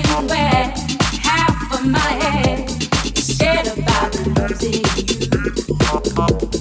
Half of my head scared about losing you.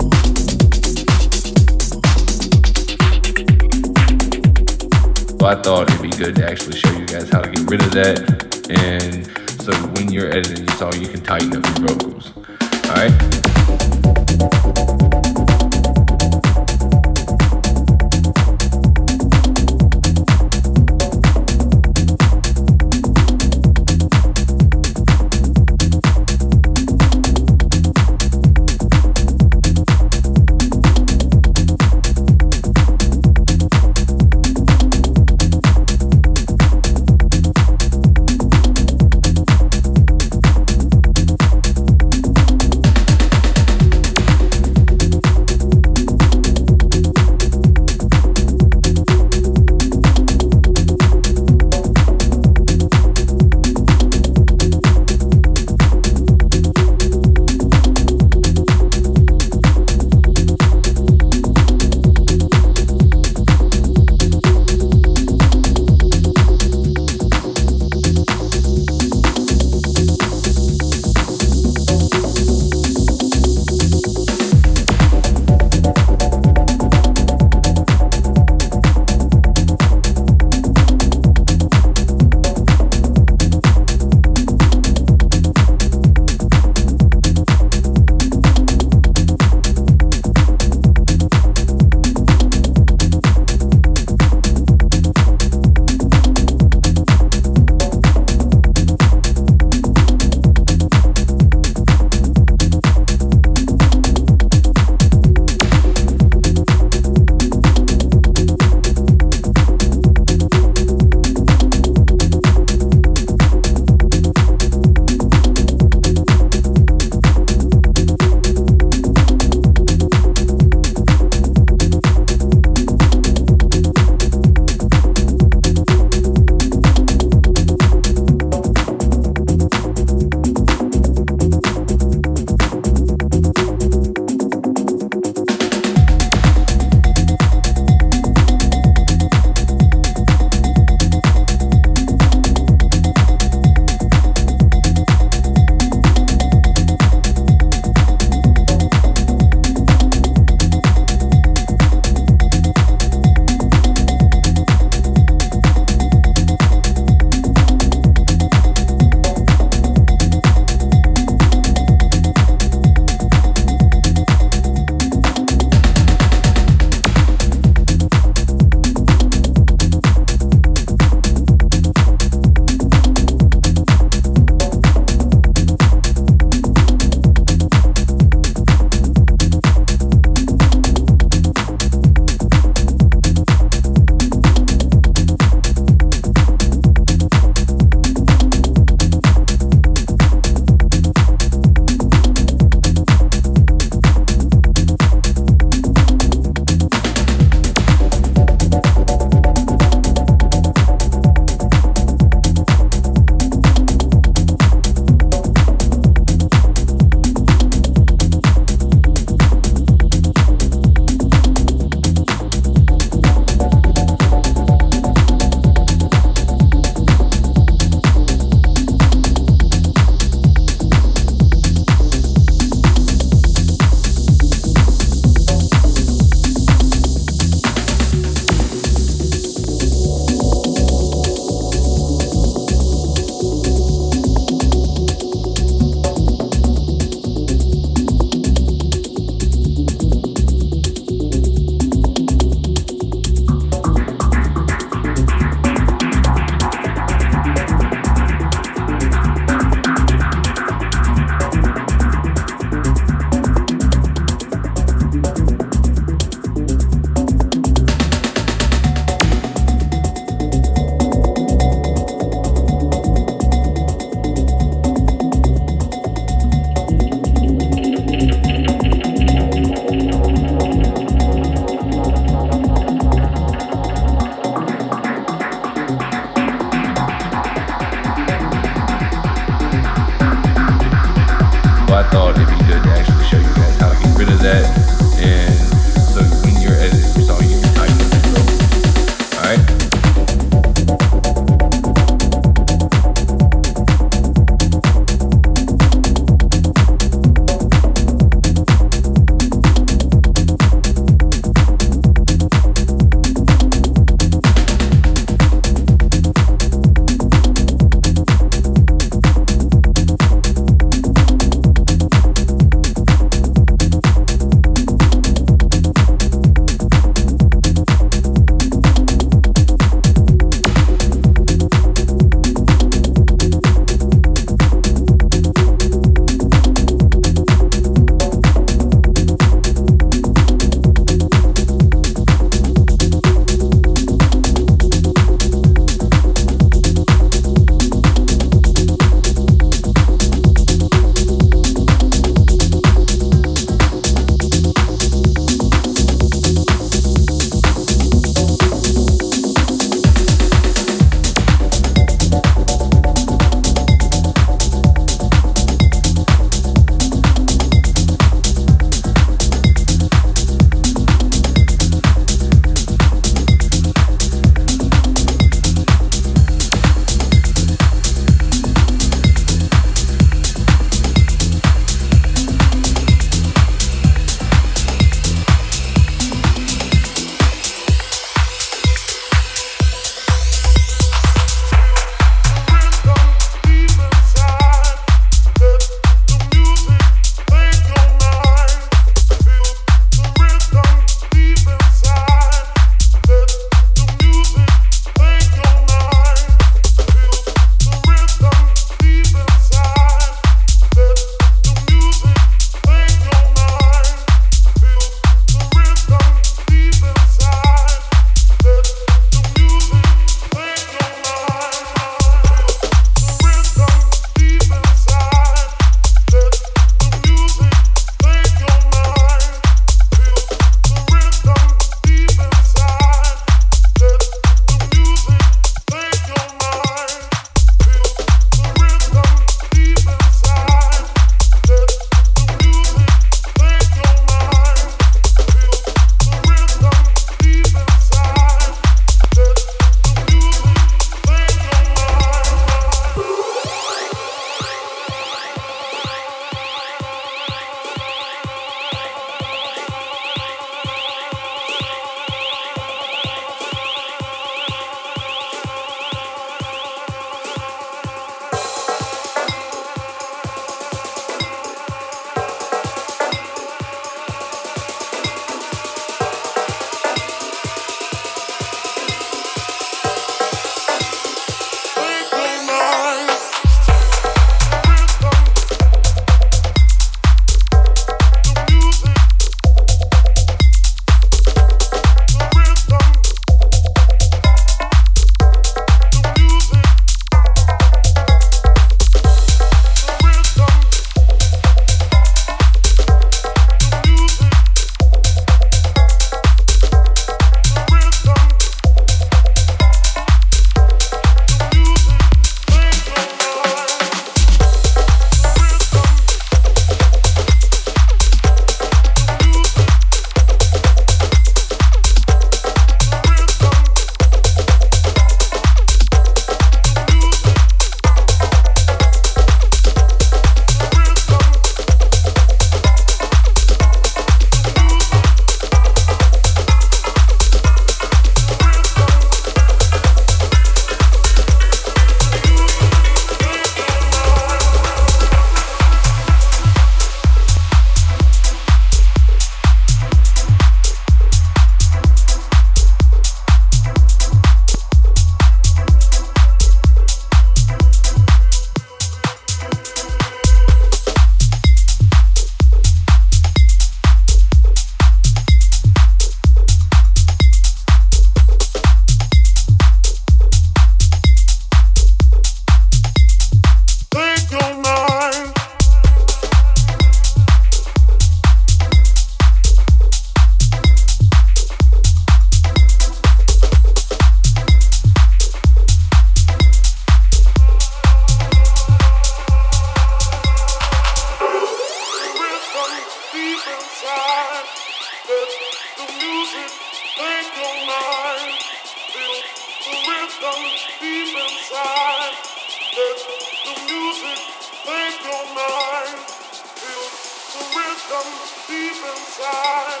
deep inside.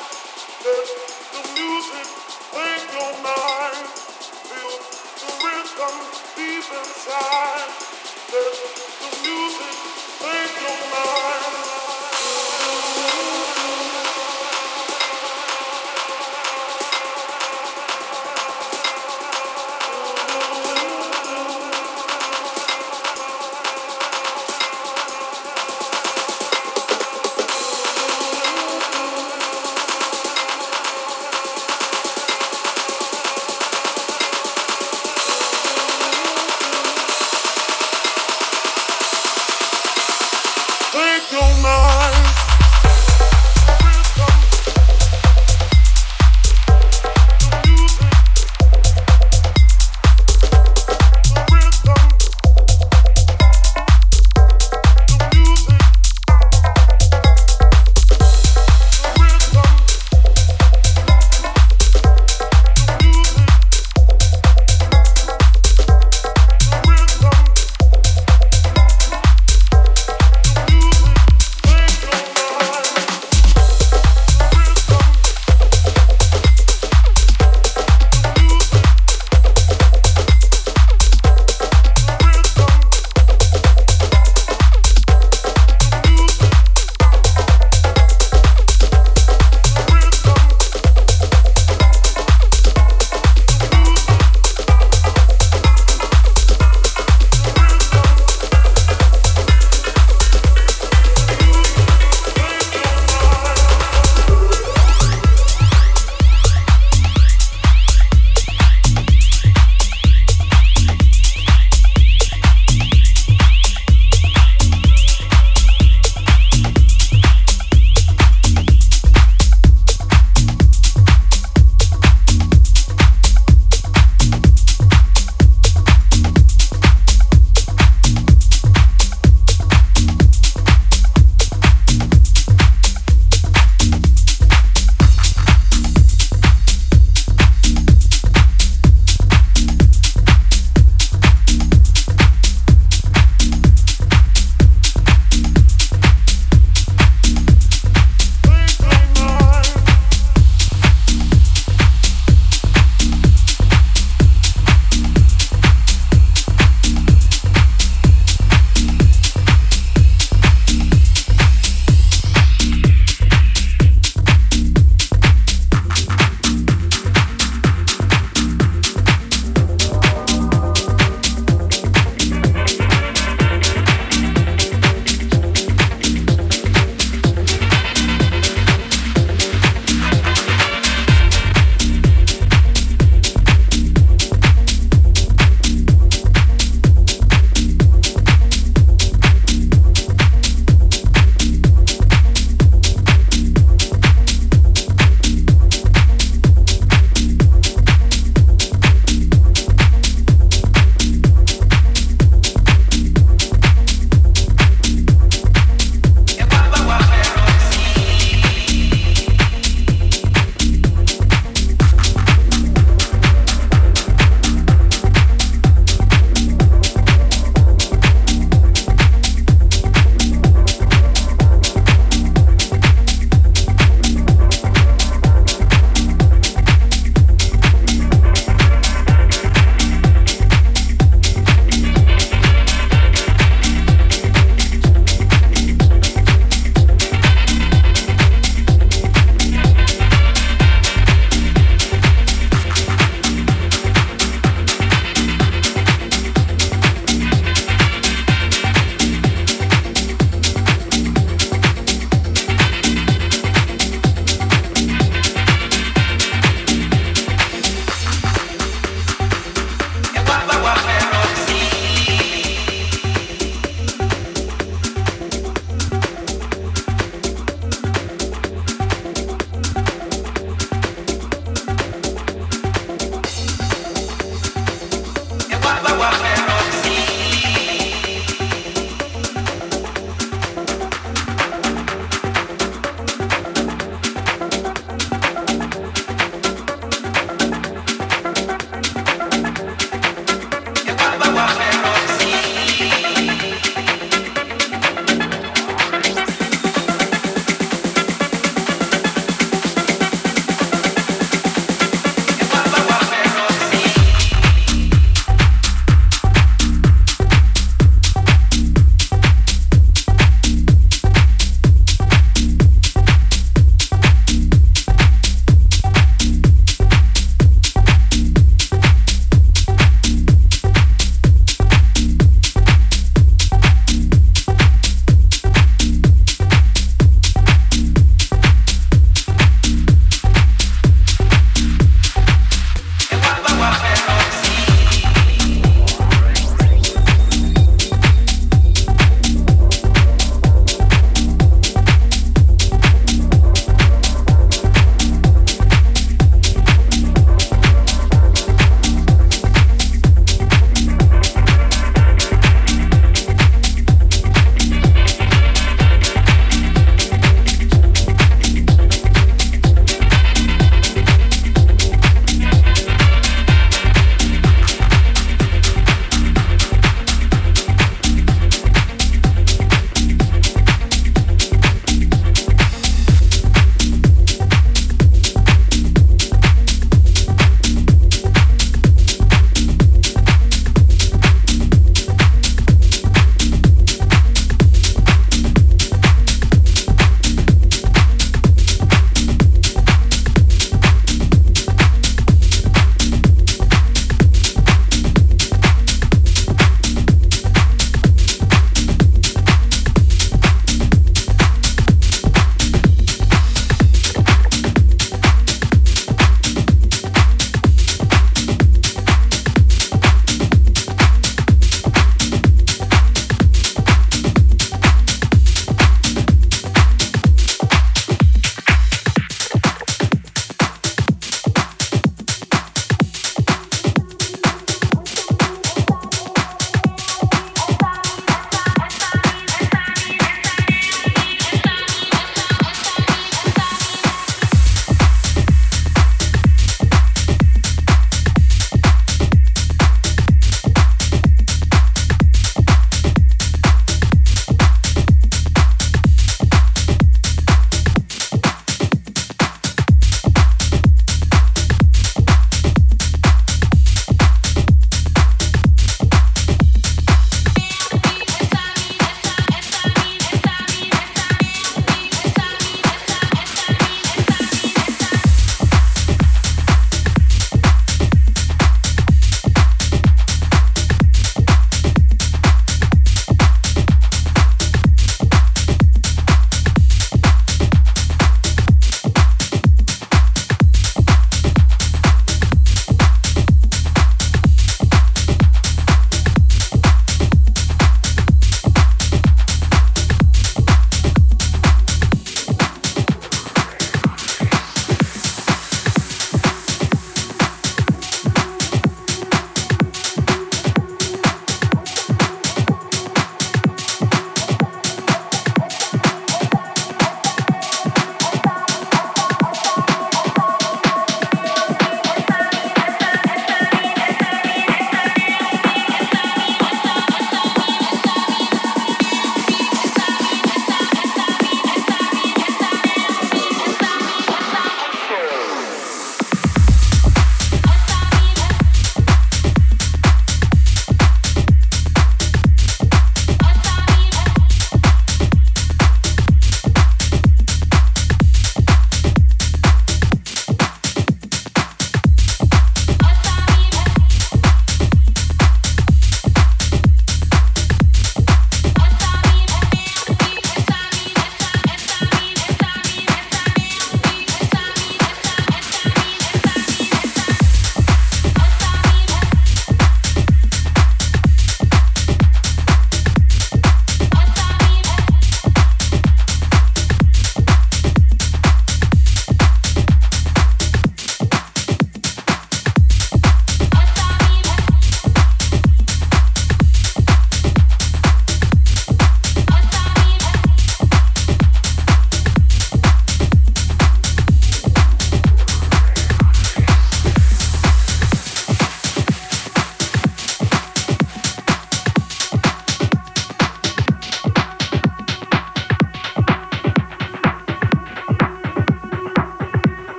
Let the music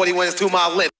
40 wins to my lips.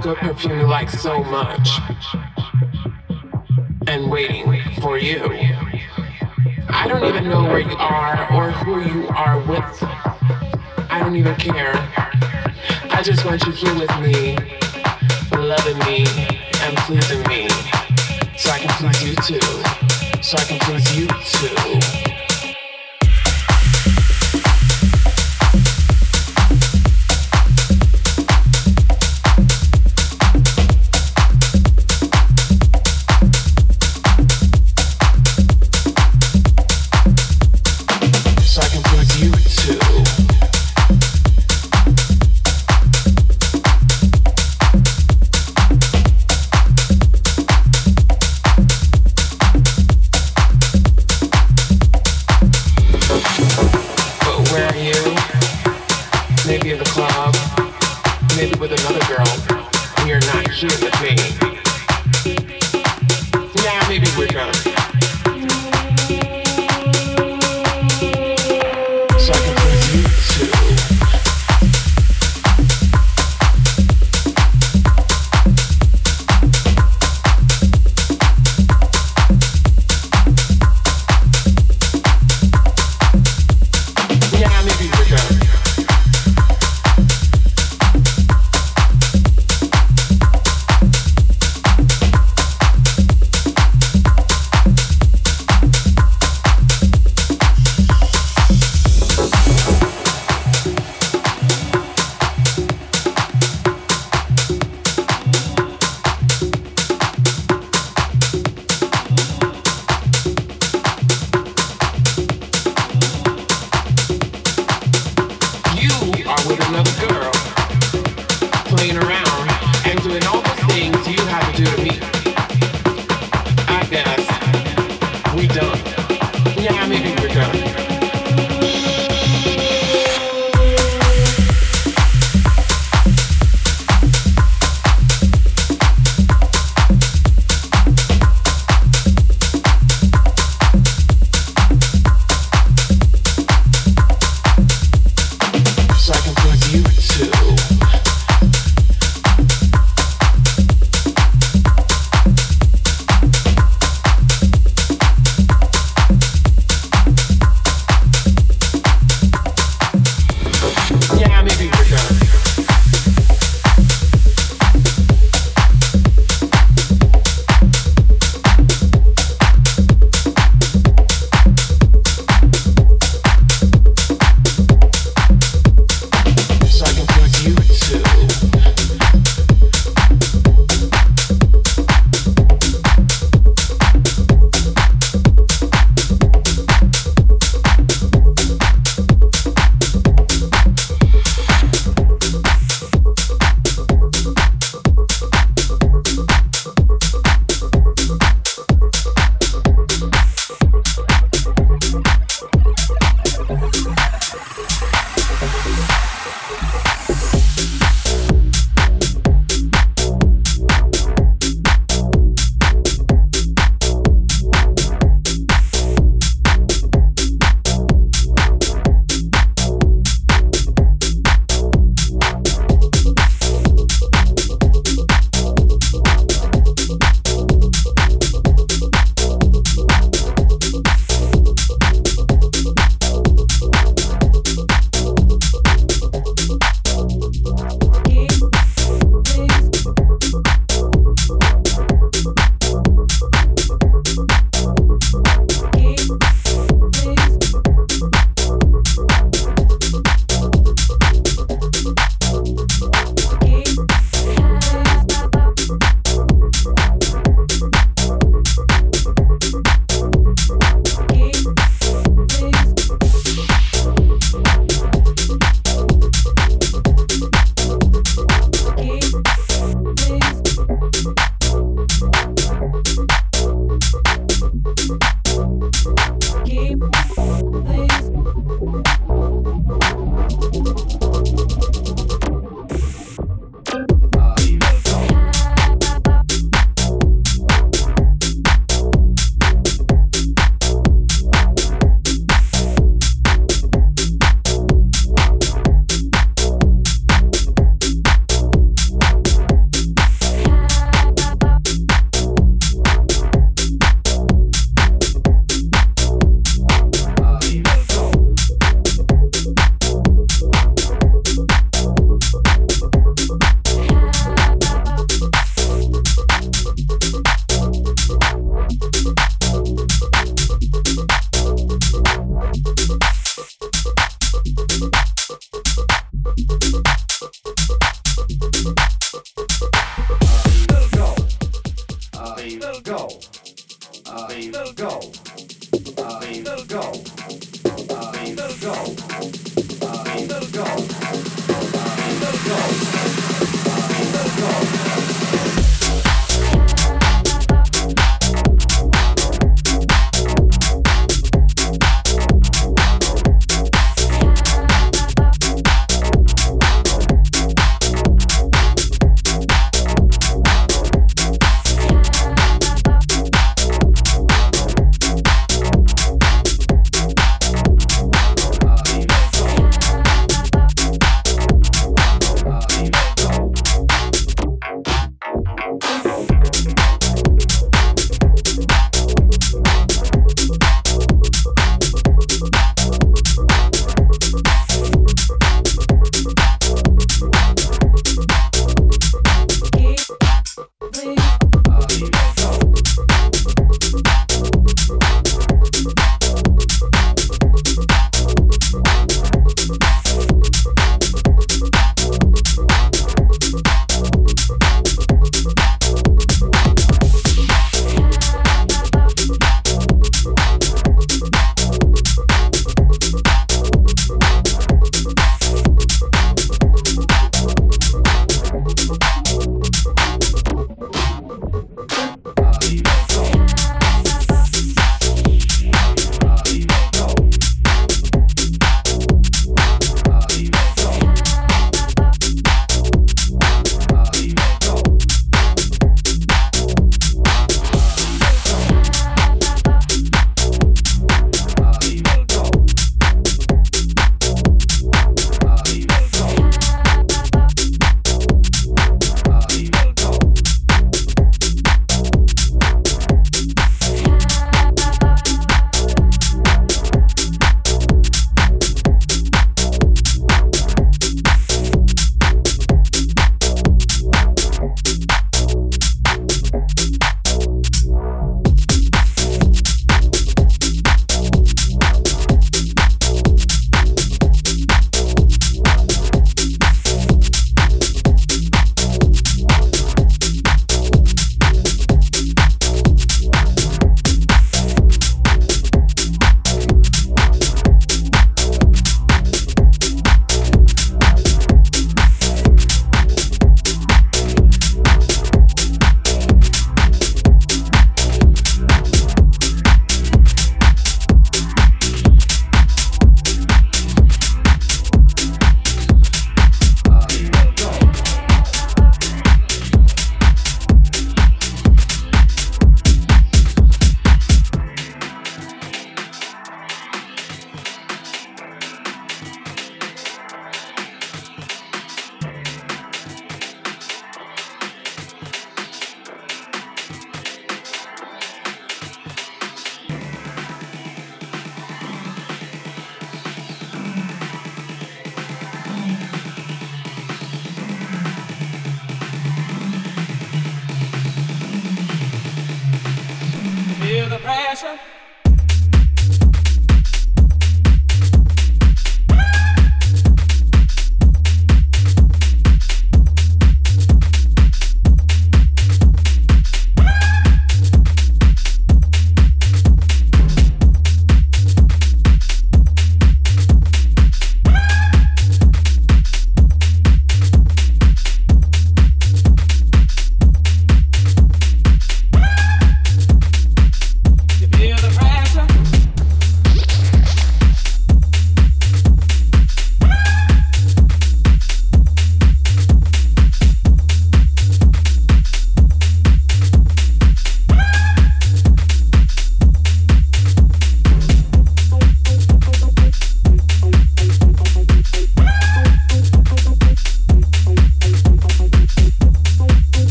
Good perfume you like so much. And waiting for you. I don't even know where you are or who you are with. I don't even care. I just want you here with me, loving me and pleasing me. So I can please you too. So I can please you too.